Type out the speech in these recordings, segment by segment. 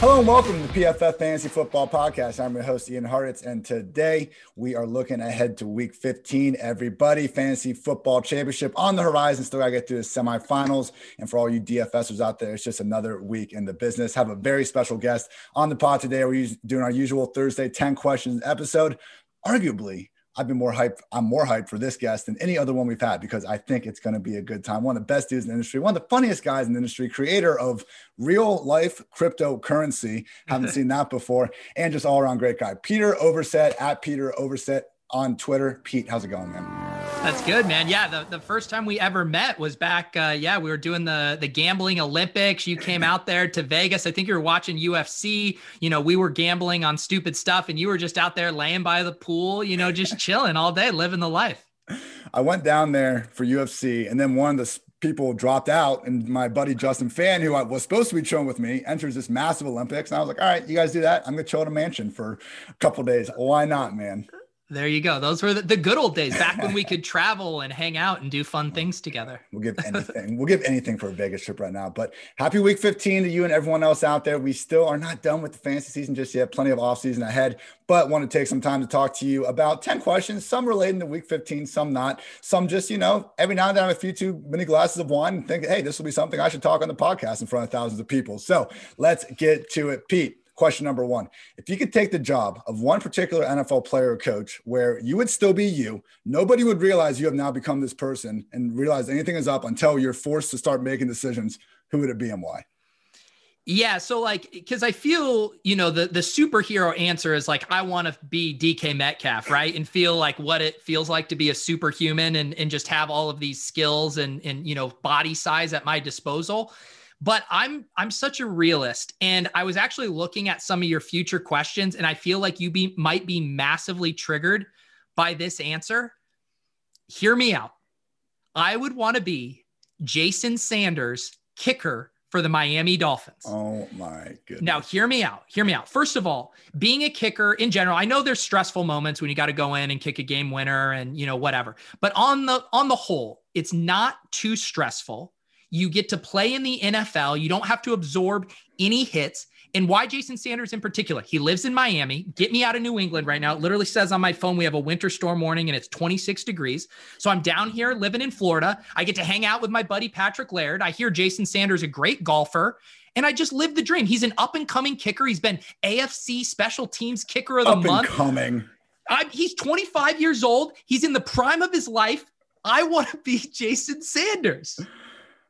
Hello and welcome to the PFF Fantasy Football Podcast. I'm your host, Ian Hartitz, and today we are looking ahead to week 15. Everybody, Fantasy Football Championship on the horizon. Still got to get through the semifinals. And for all you DFSers out there, it's just another week in the business. Have a very special guest on the pod today. We're doing our usual Thursday 10 questions episode. Arguably, I've been more hyped. I'm more hyped for this guest than any other one we've had because I think it's going to be a good time. One of the best dudes in the industry, one of the funniest guys in the industry, creator of real life cryptocurrency. Haven't seen that before. And just all around great guy. Peter Overzet at Peter Overzet on Twitter. Pete, how's it going, man? That's good, man. Yeah, the, the first time we ever met was back. Uh, yeah, we were doing the the gambling Olympics. You came out there to Vegas. I think you were watching UFC. You know, we were gambling on stupid stuff, and you were just out there laying by the pool. You know, just chilling all day, living the life. I went down there for UFC, and then one of the people dropped out, and my buddy Justin Fan, who I was supposed to be chilling with me, enters this massive Olympics, and I was like, "All right, you guys do that. I'm gonna chill at a mansion for a couple days. Why not, man?" There you go. Those were the, the, good old days back when we could travel and hang out and do fun things together. We'll give anything. we'll give anything for a Vegas trip right now. But happy week 15 to you and everyone else out there. We still are not done with the fantasy season just yet. Plenty of off season ahead, but want to take some time to talk to you about 10 questions, some relating to week 15, some not. Some just, you know, every now and then I have a few too many glasses of wine and think, hey, this will be something I should talk on the podcast in front of thousands of people. So let's get to it. Pete, question number one if you could take the job of one particular nfl player or coach where you would still be you nobody would realize you have now become this person and realize anything is up until you're forced to start making decisions who would it be and why yeah, so like because I feel, you know, the the superhero answer is like I want to be DK Metcalf, right? And feel like what it feels like to be a superhuman and and just have all of these skills and and you know, body size at my disposal. But I'm I'm such a realist, and I was actually looking at some of your future questions, and I feel like you be might be massively triggered by this answer. Hear me out. I would want to be Jason Sanders, kicker for the Miami Dolphins. Oh my goodness. Now, hear me out. Hear me out. First of all, being a kicker in general, I know there's stressful moments when you got to go in and kick a game winner and, you know, whatever. But on the on the whole, it's not too stressful. You get to play in the NFL. You don't have to absorb any hits. And why Jason Sanders in particular? He lives in Miami. Get me out of New England right now. It literally says on my phone we have a winter storm warning and it's 26 degrees. So I'm down here living in Florida. I get to hang out with my buddy Patrick Laird. I hear Jason Sanders a great golfer. And I just live the dream. He's an up and coming kicker. He's been AFC special teams kicker of the up month. coming. I'm, he's 25 years old. He's in the prime of his life. I want to be Jason Sanders.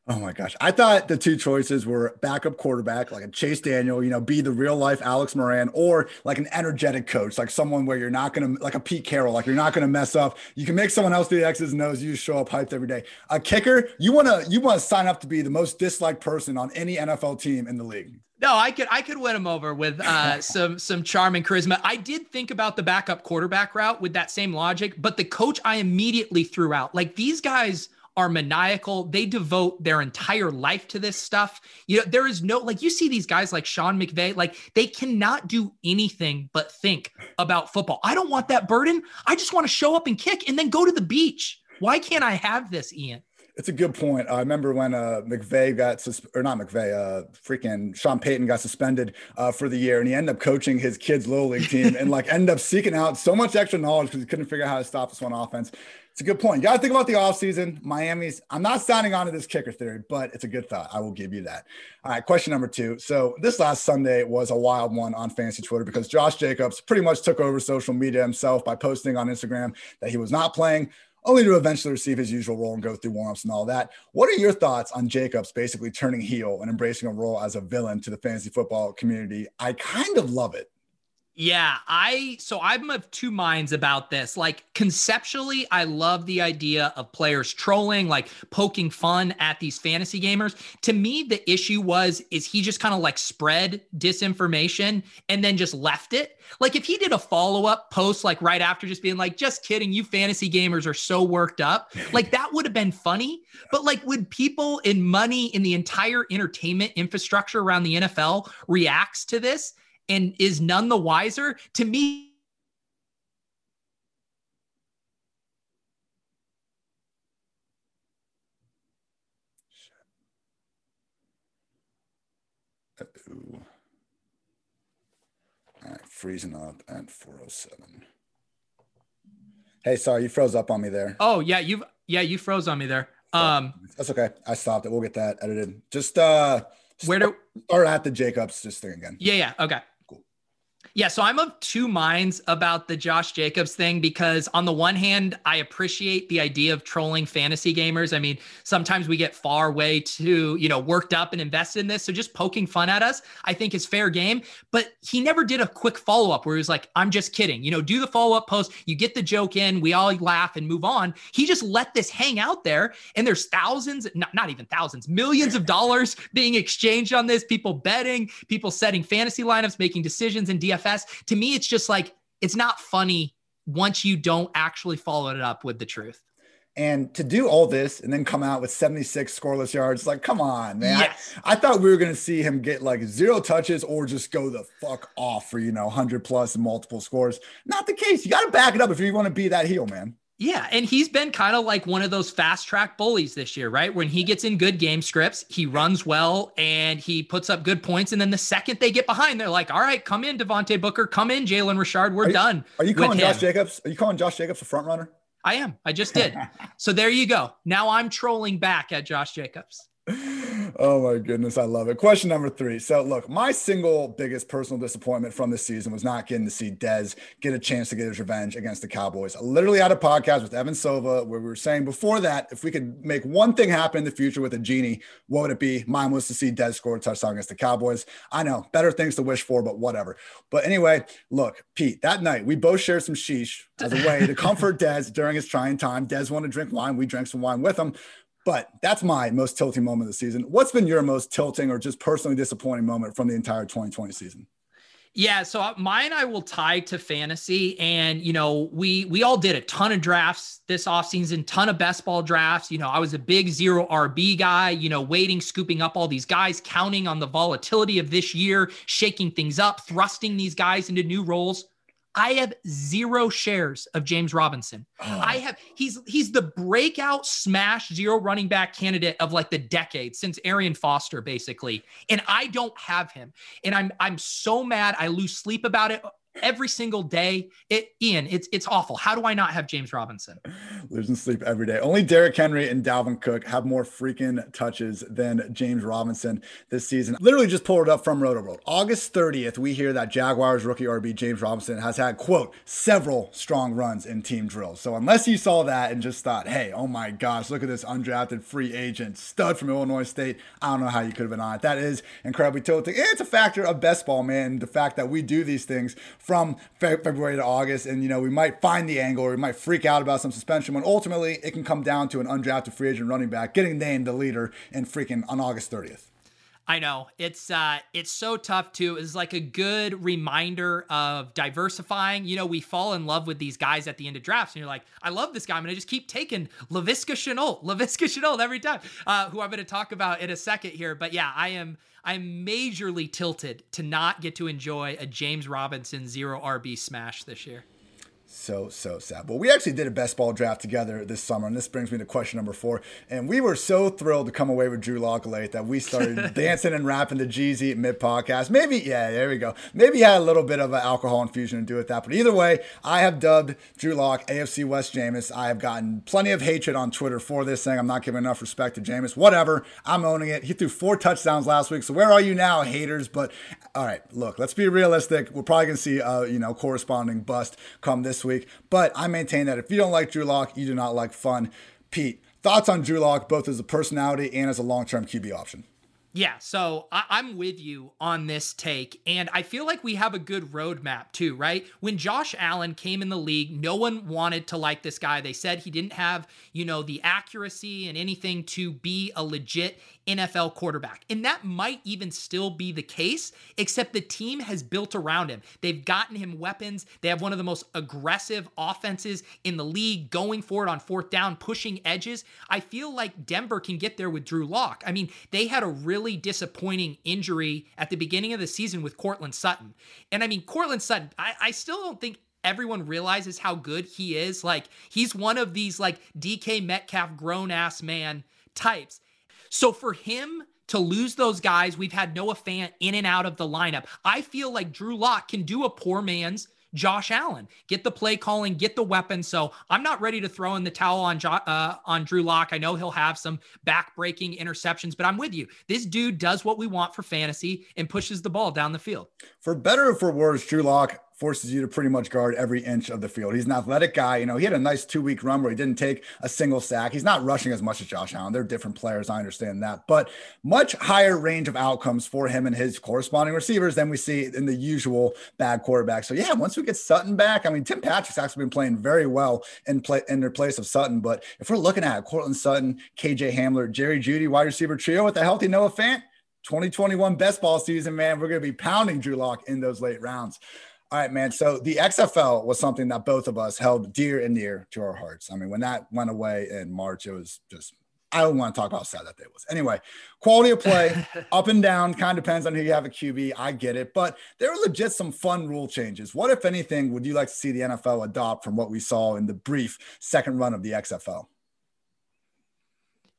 Oh my gosh. I thought the two choices were backup quarterback, like a Chase Daniel, you know, be the real life Alex Moran, or like an energetic coach, like someone where you're not going to, like a Pete Carroll, like you're not going to mess up. You can make someone else do the X's and O's. You show up hyped every day. A kicker, you want to, you want to sign up to be the most disliked person on any NFL team in the league. No, I could I could win him over with uh, some some charm and charisma. I did think about the backup quarterback route with that same logic, but the coach I immediately threw out. Like these guys are maniacal. They devote their entire life to this stuff. You know, there is no like you see these guys like Sean McVay, like they cannot do anything but think about football. I don't want that burden. I just want to show up and kick and then go to the beach. Why can't I have this, Ian? It's a good point. I remember when uh, McVay got sus- or not McVay, uh, freaking Sean Payton got suspended uh, for the year, and he ended up coaching his kids' little league team, and like ended up seeking out so much extra knowledge because he couldn't figure out how to stop this one offense. It's a good point. You got to think about the offseason. Miami's, I'm not signing on to this kicker theory, but it's a good thought. I will give you that. All right, question number two. So, this last Sunday was a wild one on fantasy Twitter because Josh Jacobs pretty much took over social media himself by posting on Instagram that he was not playing, only to eventually receive his usual role and go through warmups and all that. What are your thoughts on Jacobs basically turning heel and embracing a role as a villain to the fantasy football community? I kind of love it. Yeah, I so I'm of two minds about this. Like conceptually, I love the idea of players trolling, like poking fun at these fantasy gamers. To me, the issue was is he just kind of like spread disinformation and then just left it. Like if he did a follow-up post like right after just being like just kidding, you fantasy gamers are so worked up. Like that would have been funny. But like would people in money in the entire entertainment infrastructure around the NFL reacts to this? And is none the wiser to me freezing up at 407. Hey, sorry, you froze up on me there. Oh yeah, you yeah you froze on me there. Um, that's okay. I stopped it. We'll get that edited. Just uh, where do start at the Jacobs just thing again? Yeah, yeah, okay. Yeah, so I'm of two minds about the Josh Jacobs thing because on the one hand, I appreciate the idea of trolling fantasy gamers. I mean, sometimes we get far way too, you know, worked up and invested in this. So just poking fun at us, I think is fair game. But he never did a quick follow up where he was like, I'm just kidding. You know, do the follow up post, you get the joke in, we all laugh and move on. He just let this hang out there. And there's thousands, not, not even thousands, millions of dollars being exchanged on this, people betting, people setting fantasy lineups, making decisions in DFS to me, it's just like, it's not funny once you don't actually follow it up with the truth. And to do all this and then come out with 76 scoreless yards, like, come on, man. Yes. I, I thought we were going to see him get like zero touches or just go the fuck off for, you know, 100 plus and multiple scores. Not the case. You got to back it up if you want to be that heel, man. Yeah, and he's been kind of like one of those fast track bullies this year, right? When he gets in good game scripts, he runs well and he puts up good points. And then the second they get behind, they're like, "All right, come in, Devontae Booker, come in, Jalen Richard, we're are you, done." Are you calling Josh Jacobs? Are you calling Josh Jacobs a front runner? I am. I just did. so there you go. Now I'm trolling back at Josh Jacobs oh my goodness, I love it. Question number three. So, look, my single biggest personal disappointment from this season was not getting to see Dez get a chance to get his revenge against the Cowboys. I literally had a podcast with Evan Silva where we were saying before that, if we could make one thing happen in the future with a genie, what would it be? Mine was to see Dez score a touchdown against the Cowboys. I know, better things to wish for, but whatever. But anyway, look, Pete, that night we both shared some sheesh as a way to comfort Dez during his trying time. Dez wanted to drink wine. We drank some wine with him. But that's my most tilting moment of the season. What's been your most tilting or just personally disappointing moment from the entire 2020 season? Yeah, so uh, mine I will tie to fantasy, and you know we we all did a ton of drafts this offseason, ton of best ball drafts. You know I was a big zero RB guy. You know waiting, scooping up all these guys, counting on the volatility of this year, shaking things up, thrusting these guys into new roles. I have zero shares of James Robinson. Oh. I have he's he's the breakout smash zero running back candidate of like the decade since Arian Foster basically. And I don't have him. And I'm I'm so mad. I lose sleep about it every single day. It Ian, it's it's awful. How do I not have James Robinson? Losing sleep every day. Only Derrick Henry and Dalvin Cook have more freaking touches than James Robinson this season. Literally just pulled it up from Rotoworld. August 30th, we hear that Jaguars rookie RB James Robinson has had quote several strong runs in team drills. So unless you saw that and just thought, hey, oh my gosh, look at this undrafted free agent stud from Illinois State, I don't know how you could have been on it. That is incredibly tilting. It's a factor of best ball, man. The fact that we do these things from fe- February to August, and you know we might find the angle or we might freak out about some suspension when ultimately it can come down to an undrafted free agent running back getting named the leader in freaking on August 30th. I know it's uh, it's so tough too. It's like a good reminder of diversifying. You know, we fall in love with these guys at the end of drafts, and you're like, I love this guy. I'm gonna just keep taking Laviska Shenault, Laviska Shenault every time. Uh, who I'm gonna talk about in a second here. But yeah, I am I'm majorly tilted to not get to enjoy a James Robinson zero RB smash this year. So, so sad. But we actually did a best ball draft together this summer. And this brings me to question number four. And we were so thrilled to come away with Drew Lock late that we started dancing and rapping the Jeezy mid podcast. Maybe, yeah, there we go. Maybe had a little bit of an alcohol infusion to do with that. But either way, I have dubbed Drew Lock AFC West Jameis. I have gotten plenty of hatred on Twitter for this thing. I'm not giving enough respect to Jameis. Whatever. I'm owning it. He threw four touchdowns last week. So where are you now, haters? But all right, look, let's be realistic. We're probably going to see a, you know, corresponding bust come this week. But I maintain that if you don't like Drew Lock, you do not like fun. Pete, thoughts on Drew Lock, both as a personality and as a long term QB option? Yeah, so I- am with you on this take. And I feel like we have a good roadmap too, right? When Josh Allen came in the league, no one wanted to like this guy. They said he didn't have, you know, the accuracy and anything to be a legit NFL quarterback. And that might even still be the case, except the team has built around him. They've gotten him weapons. They have one of the most aggressive offenses in the league, going for it on fourth down, pushing edges. I feel like Denver can get there with Drew Lock. I mean, they had a really disappointing injury at the beginning of the season with Courtland Sutton. And I mean, Courtland Sutton, I, I still don't think everyone realizes how good he is. Like, he's one of these like DK Metcalf grown ass man types so for him to lose those guys. We've had Noah Fant in and out of the lineup. I feel like Drew Lock can do a poor man's Josh Allen. Get the play calling, get the weapon. So I'm not ready to throw in the towel on jo- uh, on Drew Lock. I know he'll have some back-breaking interceptions, but I'm with you. This dude does what we want for fantasy and pushes the ball down the field. For better or for worse, Drew Lock forces you to pretty much guard every inch of the field. He's an athletic guy. You know, he had a nice two week run where he didn't take a single sack. He's not rushing as much as Josh Allen. They're different players. I understand that, but much higher range of outcomes for him and his corresponding receivers than we see in the usual bad quarterback. So yeah, once we get Sutton back, I mean, Tim Patrick's actually been playing very well in play in their place of Sutton. But if we're looking at Courtland Sutton, KJ Hamler, Jerry Jeudy, wide receiver trio with a healthy Noah Fant, 2021 best ball season, man, we're going to be pounding Drew Lock in those late rounds. All right, man. So the XFL was something that both of us held dear and near to our hearts. I mean, when that went away in March, it was just I don't want to talk about how sad that day was. Anyway, quality of play, up and down, kind of depends on who you have a QB. I get it, but there are legit some fun rule changes. What, if anything, would you like to see the NFL adopt from what we saw in the brief second run of the XFL?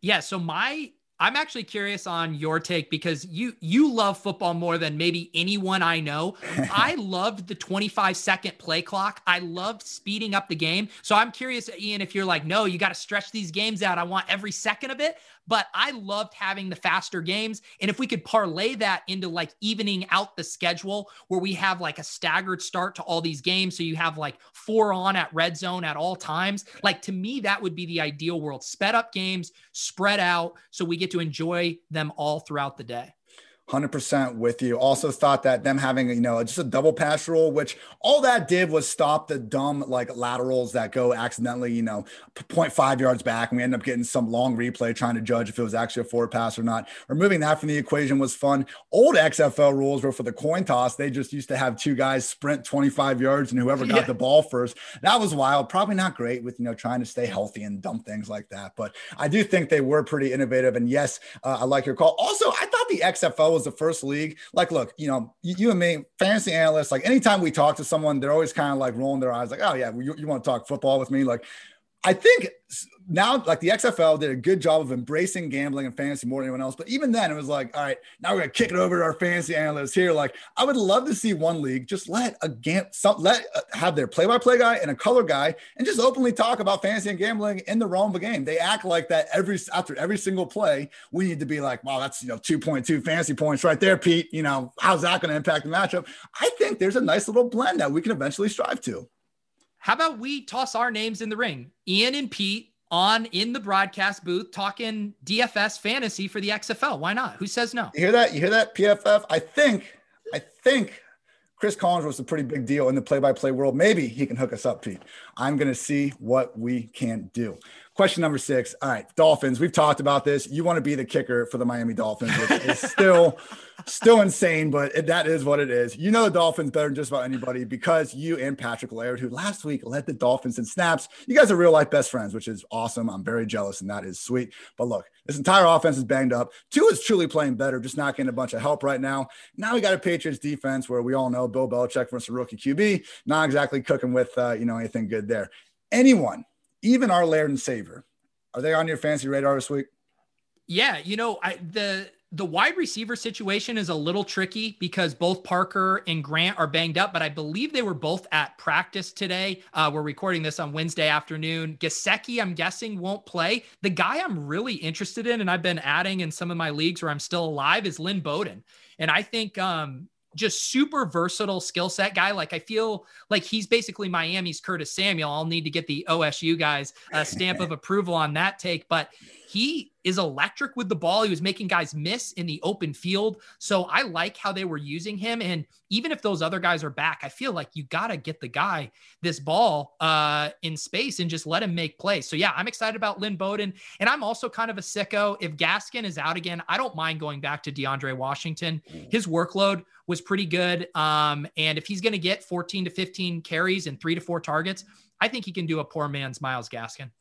Yeah. So my I'm actually curious on your take because you you love football more than maybe anyone I know. I loved the 25 second play clock. I loved speeding up the game. So I'm curious, Ian, if you're like, no, you got to stretch these games out. I want every second of it but I loved having the faster games. And if we could parlay that into like evening out the schedule where we have like a staggered start to all these games. So you have like four on at red zone at all times. Like to me, that would be the ideal world. Sped up games, spread out so we get to enjoy them all throughout the day. 100% with you. Also thought that them having, you know, just a double pass rule, which all that did was stop the dumb like laterals that go accidentally, you know, 0.5 yards back. And we end up getting some long replay trying to judge if it was actually a forward pass or not. Removing that from the equation was fun. Old XFL rules were for the coin toss. They just used to have two guys sprint 25 yards and whoever got yeah. the ball first. That was wild. Probably not great with, you know, trying to stay healthy and dumb things like that. But I do think they were pretty innovative. And yes, uh, I like your call. Also, I thought the XFL was the first league. Like, look, you know, you, you, and me, fantasy analysts, like anytime we talk to someone, they're always kind of like rolling their eyes, like, oh, yeah, you, you want to talk football with me? Like, I think now, like the XFL did a good job of embracing gambling and fantasy more than anyone else. But even then, it was like, all right, now we're gonna kick it over to our fantasy analysts here. Like, I would love to see one league just let a gam some, let uh, have their play-by-play guy and a color guy, and just openly talk about fantasy and gambling in the realm of a game. They act like that every after every single play. We need to be like, wow, that's you know 2.2 fantasy points right there, Pete. You know, how's that to impact the matchup? I think there's a nice little blend that we can eventually strive to. How about we toss our names in the ring? Ian and Pete on in the broadcast booth talking DFS fantasy for the XFL. Why not? Who says no? You hear that? You hear that? PFF. I think, I think Chris Collins was a pretty big deal in the play-by-play world. Maybe he can hook us up, Pete. I'm going to see what we can do. Question number six. All right, Dolphins. We've talked about this. You want to be the kicker for the Miami Dolphins, which is still, still insane, but it, that is what it is. You know the Dolphins better than just about anybody because you and Patrick Laird, who last week led the Dolphins in snaps, you guys are real life best friends, which is awesome. I'm very jealous, and that is sweet. But look, this entire offense is banged up. Tua is truly playing better, just not getting a bunch of help right now. Now we got a Patriots defense where we all know Bill Belichick versus a rookie QB, not exactly cooking with uh, you know anything good there. Anyone even our Laird and Saver, are they on your fancy radar this week? Yeah, you know, I, the the wide receiver situation is a little tricky because both Parker and Grant are banged up, but I believe they were both at practice today. Uh, we're recording this on Wednesday afternoon. Gesicki, I'm guessing, won't play. The guy I'm really interested in, and I've been adding in some of my leagues where I'm still alive, is Lynn Bowden. And I think um, just super versatile skill set guy. Like I feel like he's basically Miami's Curtis Samuel. I'll need to get the OSU guys a stamp of approval on that take, but he is electric with the ball. He was making guys miss in the open field. So I like how they were using him. And even if those other guys are back, I feel like you got to get the guy this ball uh, in space and just let him make plays. So yeah, I'm excited about Lynn Bowden. And I'm also kind of a sicko. If Gaskin is out again, I don't mind going back to DeAndre Washington. His workload was pretty good. Um, and if he's going to get 14 to 15 carries and three to four targets, I think he can do a poor man's Myles Gaskin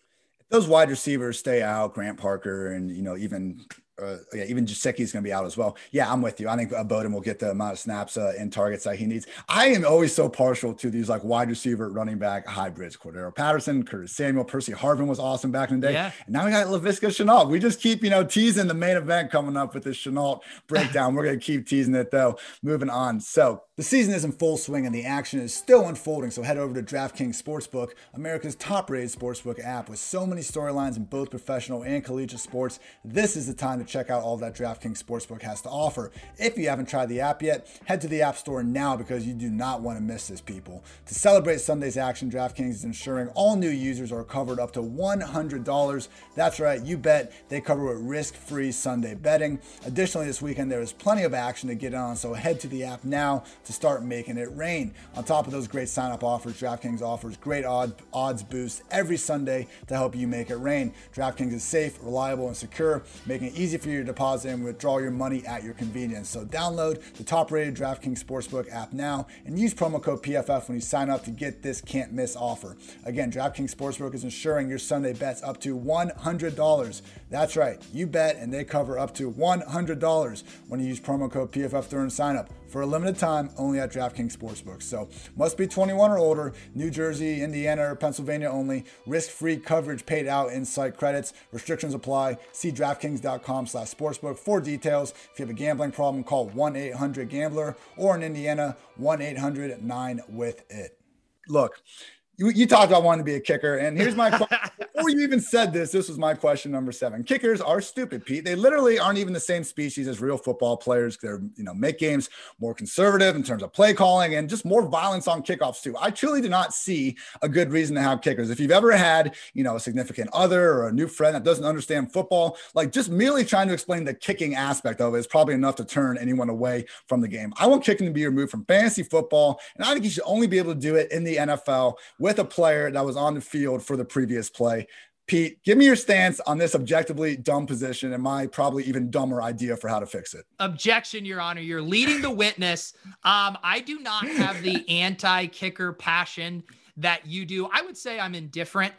those wide receivers stay out, Grant Parker, and you know even uh, yeah, even Gesicki is going to be out as well. Yeah, I'm with you. I think Bowden will get the amount of snaps uh, and targets that he needs. I am always so partial to these like wide receiver, running back hybrids. Cordarrelle Patterson, Curtis Samuel, Percy Harvin was awesome back in the day. Yeah. And now we got Laviska Shenault. We just keep, you know, teasing the main event coming up with this Shenault breakdown. We're going to keep teasing it though. Moving on. So the season is in full swing and the action is still unfolding. So head over to DraftKings Sportsbook, America's top rated sportsbook app with so many storylines in both professional and collegiate sports. This is the time to check out all that DraftKings Sportsbook has to offer. If you haven't tried the app yet, head to the App Store now because you do not want to miss this, people. To celebrate Sunday's action, DraftKings is ensuring all new users are covered up to $100. That's right, you bet they cover with risk free Sunday betting. Additionally, this weekend there is plenty of action to get on, so head to the app now to start making it rain. On top of those great sign up offers, DraftKings offers great odd, odds boosts every Sunday to help you make it rain. DraftKings is safe, reliable, and secure, making it easy for you to deposit and withdraw your money at your convenience. So download the top rated DraftKings Sportsbook app now and use promo code PFF when you sign up to get this can't miss offer. Again, DraftKings Sportsbook is ensuring your Sunday bets up to $100. That's right, you bet and they cover up to $100 when you use promo code PFF during sign up for a limited time only at DraftKings Sportsbook. So must be 21 or older, New Jersey, Indiana, or Pennsylvania only. Risk-free coverage paid out in site credits. Restrictions apply. See DraftKings.com slash sportsbook for details. If you have a gambling problem, call 1-800-GAMBLER or in Indiana, 1-800-9-WITH-IT. Look, you, you talked about wanting to be a kicker, and here's my question. Before you even said this, this was my question number seven. Kickers are stupid, Pete. They literally aren't even the same species as real football players. They're, you know, make games more conservative in terms of play calling and just more violence on kickoffs, too. I truly do not see a good reason to have kickers. If you've ever had, you know, a significant other or a new friend that doesn't understand football, like just merely trying to explain the kicking aspect of it is probably enough to turn anyone away from the game. I want kicking to be removed from fantasy football, and I think you should only be able to do it in the NFL with a player that was on the field for the previous play. Pete, give me your stance on this objectively dumb position and my probably even dumber idea for how to fix it. Objection, Your Honor. You're leading the witness. Um, I do not have the anti kicker passion that you do. I would say I'm indifferent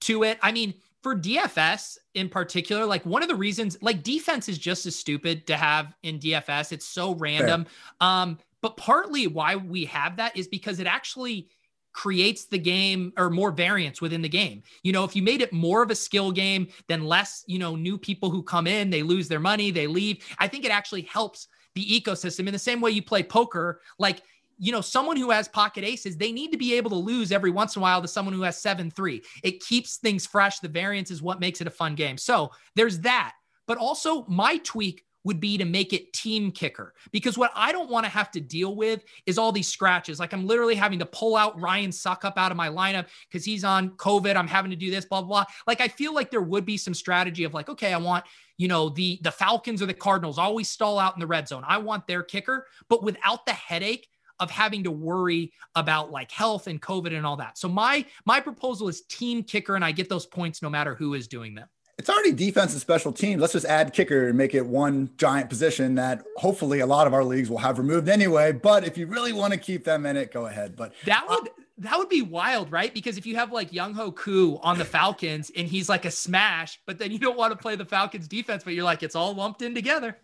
to it. I mean, for DFS in particular, like one of the reasons, like defense is just as stupid to have in DFS. It's so random. Um, but partly why we have that is because it actually creates the game or more variance within the game. You know, if you made it more of a skill game, then less, you know, new people who come in, they lose their money, they leave. I think it actually helps the ecosystem in the same way you play poker. Like, you know, someone who has pocket aces, they need to be able to lose every once in a while to someone who has seven, three. It keeps things fresh. The variance is what makes it a fun game. So there's that. But also, my tweak would be to make it team kicker because what I don't want to have to deal with is all these scratches. Like I'm literally having to pull out Ryan Succop out of my lineup because he's on COVID. I'm having to do this, blah, blah, blah. Like I feel like there would be some strategy of like, okay, I want, you know, the the Falcons or the Cardinals always stall out in the red zone. I want their kicker, but without the headache of having to worry about like health and COVID and all that. So my my proposal is team kicker, and I get those points no matter who is doing them it's already defense and special teams. Let's just add kicker and make it one giant position that hopefully a lot of our leagues will have removed anyway. But if you really want to keep them in it, go ahead. But that would that would be wild, right? Because if you have like Younghoe Koo on the Falcons and he's like a smash, but then you don't want to play the Falcons defense, but you're like, it's all lumped in together.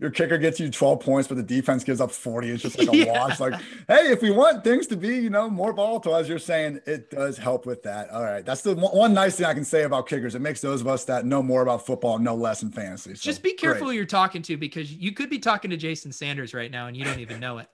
Your kicker gets you 12 points, but the defense gives up 40. It's just like a yeah. wash. Like, hey, if we want things to be, you know, more volatile, as you're saying, it does help with that. All right. That's the one nice thing I can say about kickers. It makes those of us that know more about football know less in fantasy. So, just be careful great. who you're talking to because you could be talking to Jason Sanders right now and you don't even know it.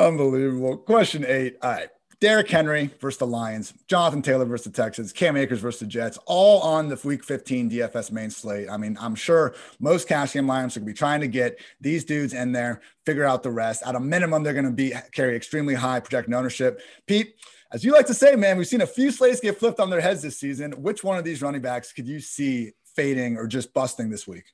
Unbelievable. Question eight. All right. Derrick Henry versus the Lions, Jonathan Taylor versus the Texans, Cam Akers versus the Jets, all on the Week 15 DFS main slate. I mean, I'm sure most cash game lineups are going to be trying to get these dudes in there, figure out the rest. At a minimum, they're going to be carry extremely high projected ownership. Pete, as you like to say, man, we've seen a few slates get flipped on their heads this season. Which one of these running backs could you see fading or just busting this week?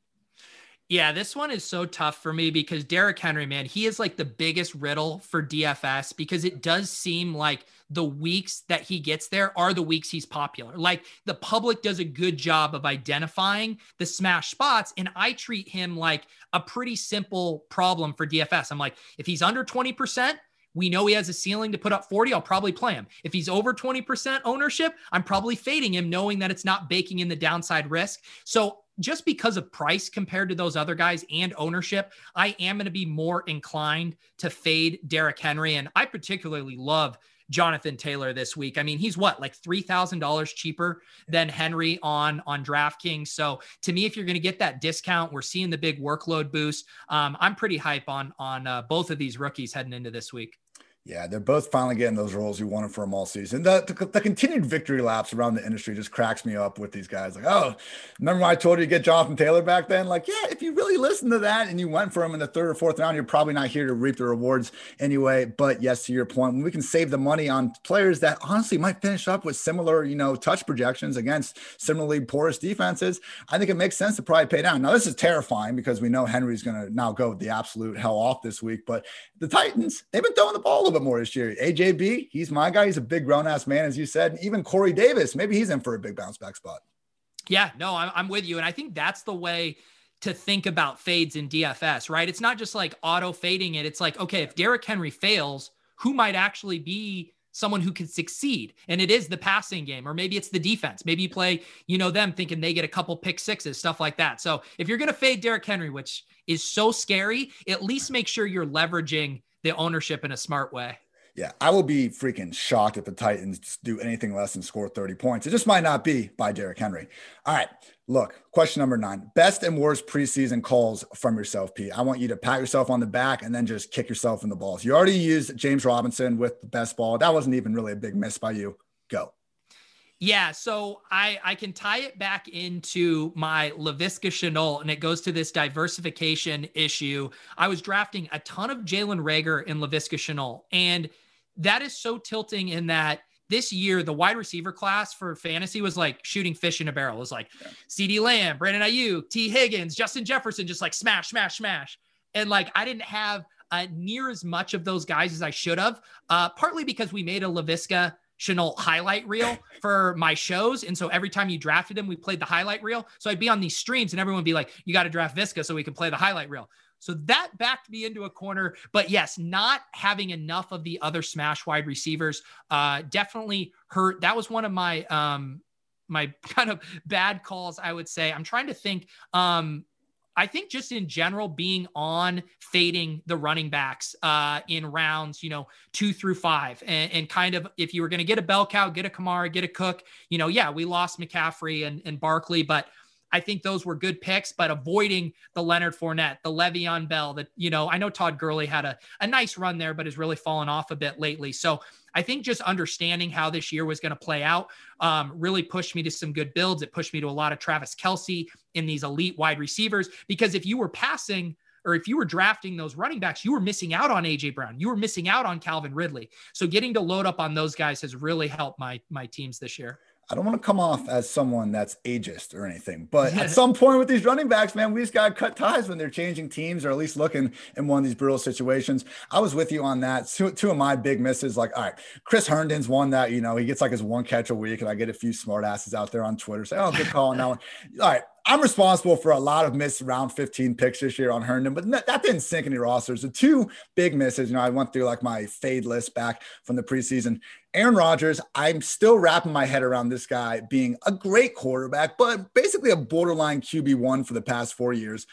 Yeah, this one is so tough for me because Derrick Henry, man, he is like the biggest riddle for DFS because it does seem like the weeks that he gets there are the weeks he's popular. Like the public does a good job of identifying the smash spots. And I treat him like a pretty simple problem for DFS. I'm like, if he's under 20%, we know he has a ceiling to put up 40. I'll probably play him. If he's over 20% ownership, I'm probably fading him, knowing that it's not baking in the downside risk. So just because of price compared to those other guys and ownership, I am going to be more inclined to fade Derrick Henry. And I particularly love Jonathan Taylor this week. I mean, he's what like three thousand dollars cheaper than Henry on on DraftKings. So to me, if you're going to get that discount, we're seeing the big workload boost. Um, I'm pretty hype on on uh, both of these rookies heading into this week. Yeah, they're both finally getting those roles you wanted for them all season. The, the, the, continued victory laps around the industry just cracks me up with these guys. Like, oh, remember when I told you to get Jonathan Taylor back then? Like, yeah, if you really listen to that and you went for him in the third or fourth round, you're probably not here to reap the rewards anyway. But yes, to your point, we can save the money on players that honestly might finish up with similar, you know, touch projections against similarly porous defenses, I think it makes sense to probably pay down. Now, this is terrifying because we know Henry's going to now go the absolute hell off this week. But the Titans, they've been throwing the ball bit more this year. AJB, he's my guy. He's a big grown ass man, as you said. And even Corey Davis, maybe he's in for a big bounce back spot. Yeah, no, I'm, I'm with you. And I think that's the way to think about fades in DFS, right? It's not just like auto fading it. It's like, okay, if Derrick Henry fails, who might actually be someone who can succeed. And it is the passing game, or maybe it's the defense. Maybe you play, you know, them thinking they get a couple pick sixes, stuff like that. So if you're going to fade Derrick Henry, which is so scary, at least make sure you're leveraging the ownership in a smart way. Yeah, I will be freaking shocked if the Titans do anything less than score 30 points. It just might not be by Derrick Henry. All right, look, question number nine best and worst preseason calls from yourself, Pete. I want you to pat yourself on the back and then just kick yourself in the balls. You already used James Robinson with the best ball. That wasn't even really a big miss by you. Go. Yeah, so I I can tie it back into my Laviska Shenault, and it goes to this diversification issue. I was drafting a ton of Jalen Reagor in Laviska Shenault, and that is so tilting in that this year the wide receiver class for fantasy was like shooting fish in a barrel. It was like yeah. CeeDee Lamb, Brandon Aiyuk, Tee Higgins, Justin Jefferson, just like smash, smash, smash. And like I didn't have uh, near as much of those guys as I should have, uh, partly because we made a Laviska Shenault highlight reel for my shows. And so every time you drafted him, we played the highlight reel. So I'd be on these streams and everyone would be like, you got to draft Viska so we can play the highlight reel. So that backed me into a corner. But yes, not having enough of the other smash wide receivers uh, definitely hurt. That was one of my um, my kind of bad calls, I would say. I'm trying to think. Um, I think just in general, being on fading the running backs uh, in rounds, you know, two through five, and, and kind of if you were going to get a bell cow, get a Kamara, get a Cook, you know, yeah, we lost McCaffrey and, and Barkley, but I think those were good picks, but avoiding the Leonard Fournette, the Le'Veon Bell, that, you know, I know Todd Gurley had a, a nice run there, but has really fallen off a bit lately. So I think just understanding how this year was going to play out um, really pushed me to some good builds. It pushed me to a lot of Travis Kelce in these elite wide receivers, because if you were passing, or if you were drafting those running backs, you were missing out on AJ Brown. You were missing out on Calvin Ridley. So getting to load up on those guys has really helped my my teams this year. I don't want to come off as someone that's ageist or anything, but at some point with these running backs, man, we just got to cut ties when they're changing teams or at least looking in one of these brutal situations. I was with you on that. Two, two of my big misses, like, all right, Chris Herndon's one that, you know, he gets like his one catch a week, and I get a few smart asses out there on Twitter say, oh, good call on that one. All right, I'm responsible for a lot of missed round 15 picks this year on Herndon, but that didn't sink any rosters. The two big misses, you know, I went through like my fade list back from the preseason. Aaron Rodgers, I'm still wrapping my head around this guy being a great quarterback, but basically a borderline QB1 for the past four years,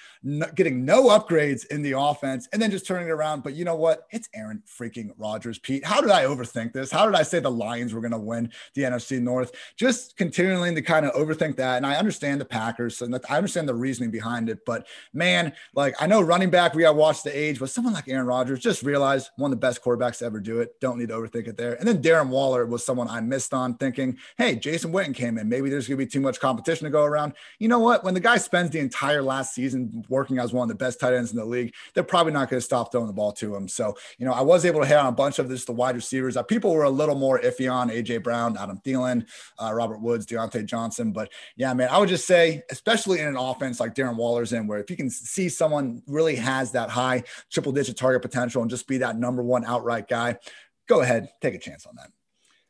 getting no upgrades in the offense and then just turning it around. But you know what? It's Aaron freaking Rodgers, Pete. How did I overthink this? How did I say the Lions were going to win the NFC North? Just continuing to kind of overthink that. And I understand the Packers I understand the reasoning behind it. But man, like I know running back, we got to watch the age, but someone like Aaron Rodgers, just realize one of the best quarterbacks to ever do it. Don't need to overthink it there. And then Darren Waller was someone I missed on thinking, hey, Jason Witten came in. Maybe there's going to be too much competition to go around. You know what? When the guy spends the entire last season working as one of the best tight ends in the league, they're probably not going to stop throwing the ball to him. So, you know, I was able to hit on a bunch of this, the wide receivers. Uh, people were a little more iffy on AJ Brown, Adam Thielen, uh, Robert Woods, Diontae Johnson. But yeah, man, I would just say, especially in an offense like Darren Waller's in, where if you can see someone really has that high triple digit target potential and just be that number one outright guy, go ahead, take a chance on that.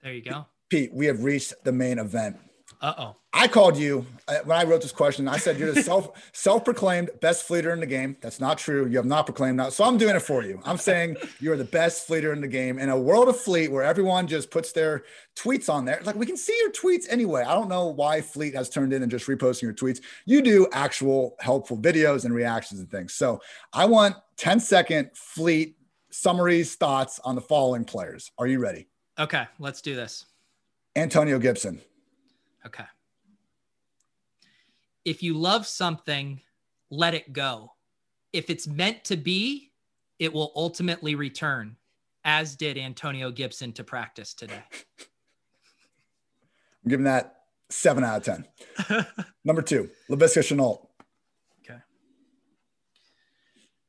There you go. Pete, we have reached the main event Uh oh. I called you uh, when I wrote this question. I said you're the self self proclaimed best fleeter in the game. That's not true. You have not proclaimed that. So I'm doing it for you. I'm saying you're the best fleeter in the game in a world of fleet where everyone just puts their tweets on there. Like we can see your tweets anyway. I don't know why Fleet has turned in and just reposting your tweets. You do actual helpful videos and reactions and things. So I want 10 second Fleet summaries, thoughts on the following players. Are you ready? Okay, let's do this. Antonio Gibson. Okay. If you love something, let it go. If it's meant to be, it will ultimately return, as did Antonio Gibson to practice today. I'm giving that seven out of 10. Number two, Laviska Shenault. Okay.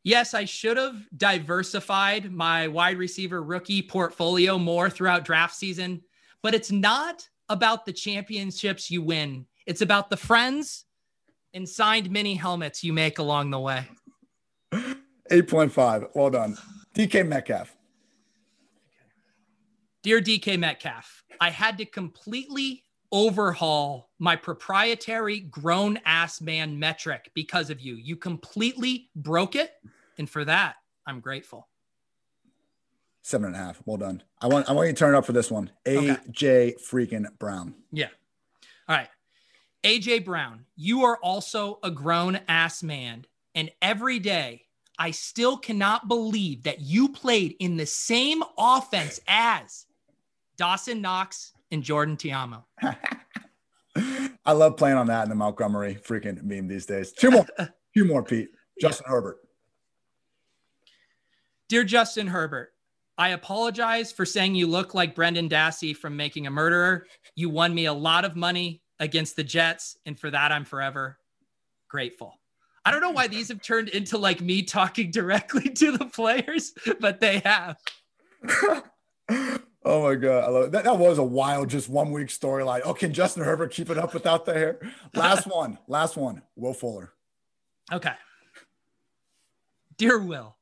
Yes, I should have diversified my wide receiver rookie portfolio more throughout draft season, but it's not about the championships you win. It's about the friends and signed mini helmets you make along the way. 8.5. Well done. DK Metcalf. Dear DK Metcalf, I had to completely overhaul my proprietary grown ass man metric because of you. You completely broke it. And for that, I'm grateful. Seven and a half. Well done. I want I want you to turn it up for this one. AJ okay. freaking Brown. Yeah. All right. AJ Brown, you are also a grown ass man. And every day I still cannot believe that you played in the same offense as Dawson Knox and Jordan Ta'amu. I love playing on that in the Montgomery freaking meme these days. Two more, two more, Pete. Justin yeah. Herbert. Dear Justin Herbert, I apologize for saying you look like Brendan Dassey from Making a Murderer. You won me a lot of money against the Jets, and for that, I'm forever grateful. I don't know why these have turned into like me talking directly to the players, but they have. oh my god, I love it. That, that was a wild, just one week storyline. Oh, can Justin Herbert keep it up without the hair? Last one, last one. Will Fuller. Okay. Dear Will,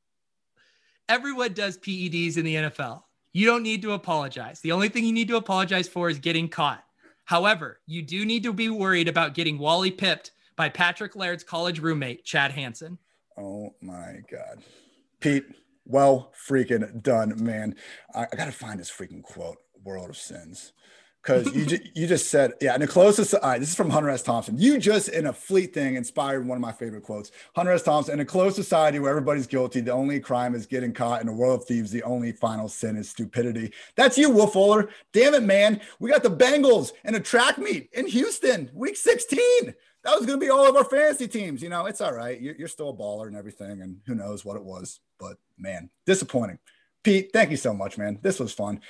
everyone does PEDs in the NFL. You don't need to apologize. The only thing you need to apologize for is getting caught. However, you do need to be worried about getting Wally pipped by Patrick Laird's college roommate, Chad Hansen. Oh my God. Pete, well freaking done, man. I, I got to find this freaking quote World of Sins because you, ju- you just said, yeah, closest, all right, this is from Hunter S. Thompson. You just, in a fleet thing, inspired one of my favorite quotes. Hunter S. Thompson, in a closed society where everybody's guilty, the only crime is getting caught. In a world of thieves, the only final sin is stupidity. That's you, Will Fuller. Damn it, man. We got the Bengals and a track meet in Houston, week 16. That was going to be all of our fantasy teams. You know, it's all right. You're, you're still a baller and everything, and who knows what it was. But man, disappointing. Pete, thank you so much, man. This was fun.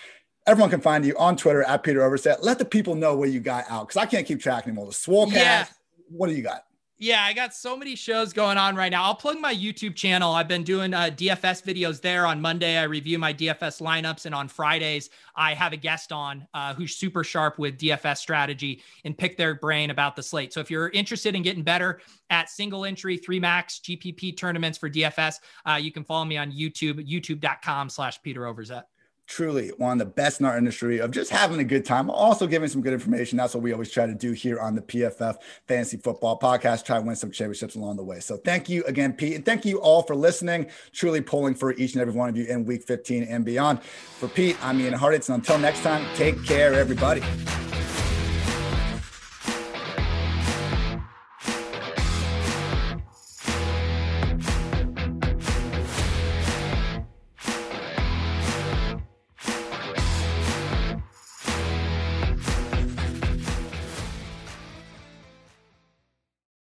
Everyone can find you on Twitter at Peter Overzet. Let the people know what you got out because I can't keep track anymore. The Swolecast. Yeah. What do you got? Yeah, I got so many shows going on right now. I'll plug my YouTube channel. I've been doing uh, DFS videos there. On Monday, I review my DFS lineups, and on Fridays, I have a guest on uh, who's super sharp with DFS strategy and pick their brain about the slate. So if you're interested in getting better at single entry, three max GPP tournaments for DFS, uh, you can follow me on YouTube, youtube.com/slash Peter Overzet truly one of the best in our industry of just having a good time, also giving some good information. That's what we always try to do here on the PFF Fantasy Football Podcast, try to win some championships along the way. So thank you again, Pete. And thank you all for listening, truly pulling for each and every one of you in week 15 and beyond. For Pete, I'm Ian Hartitz. And until next time, take care, everybody.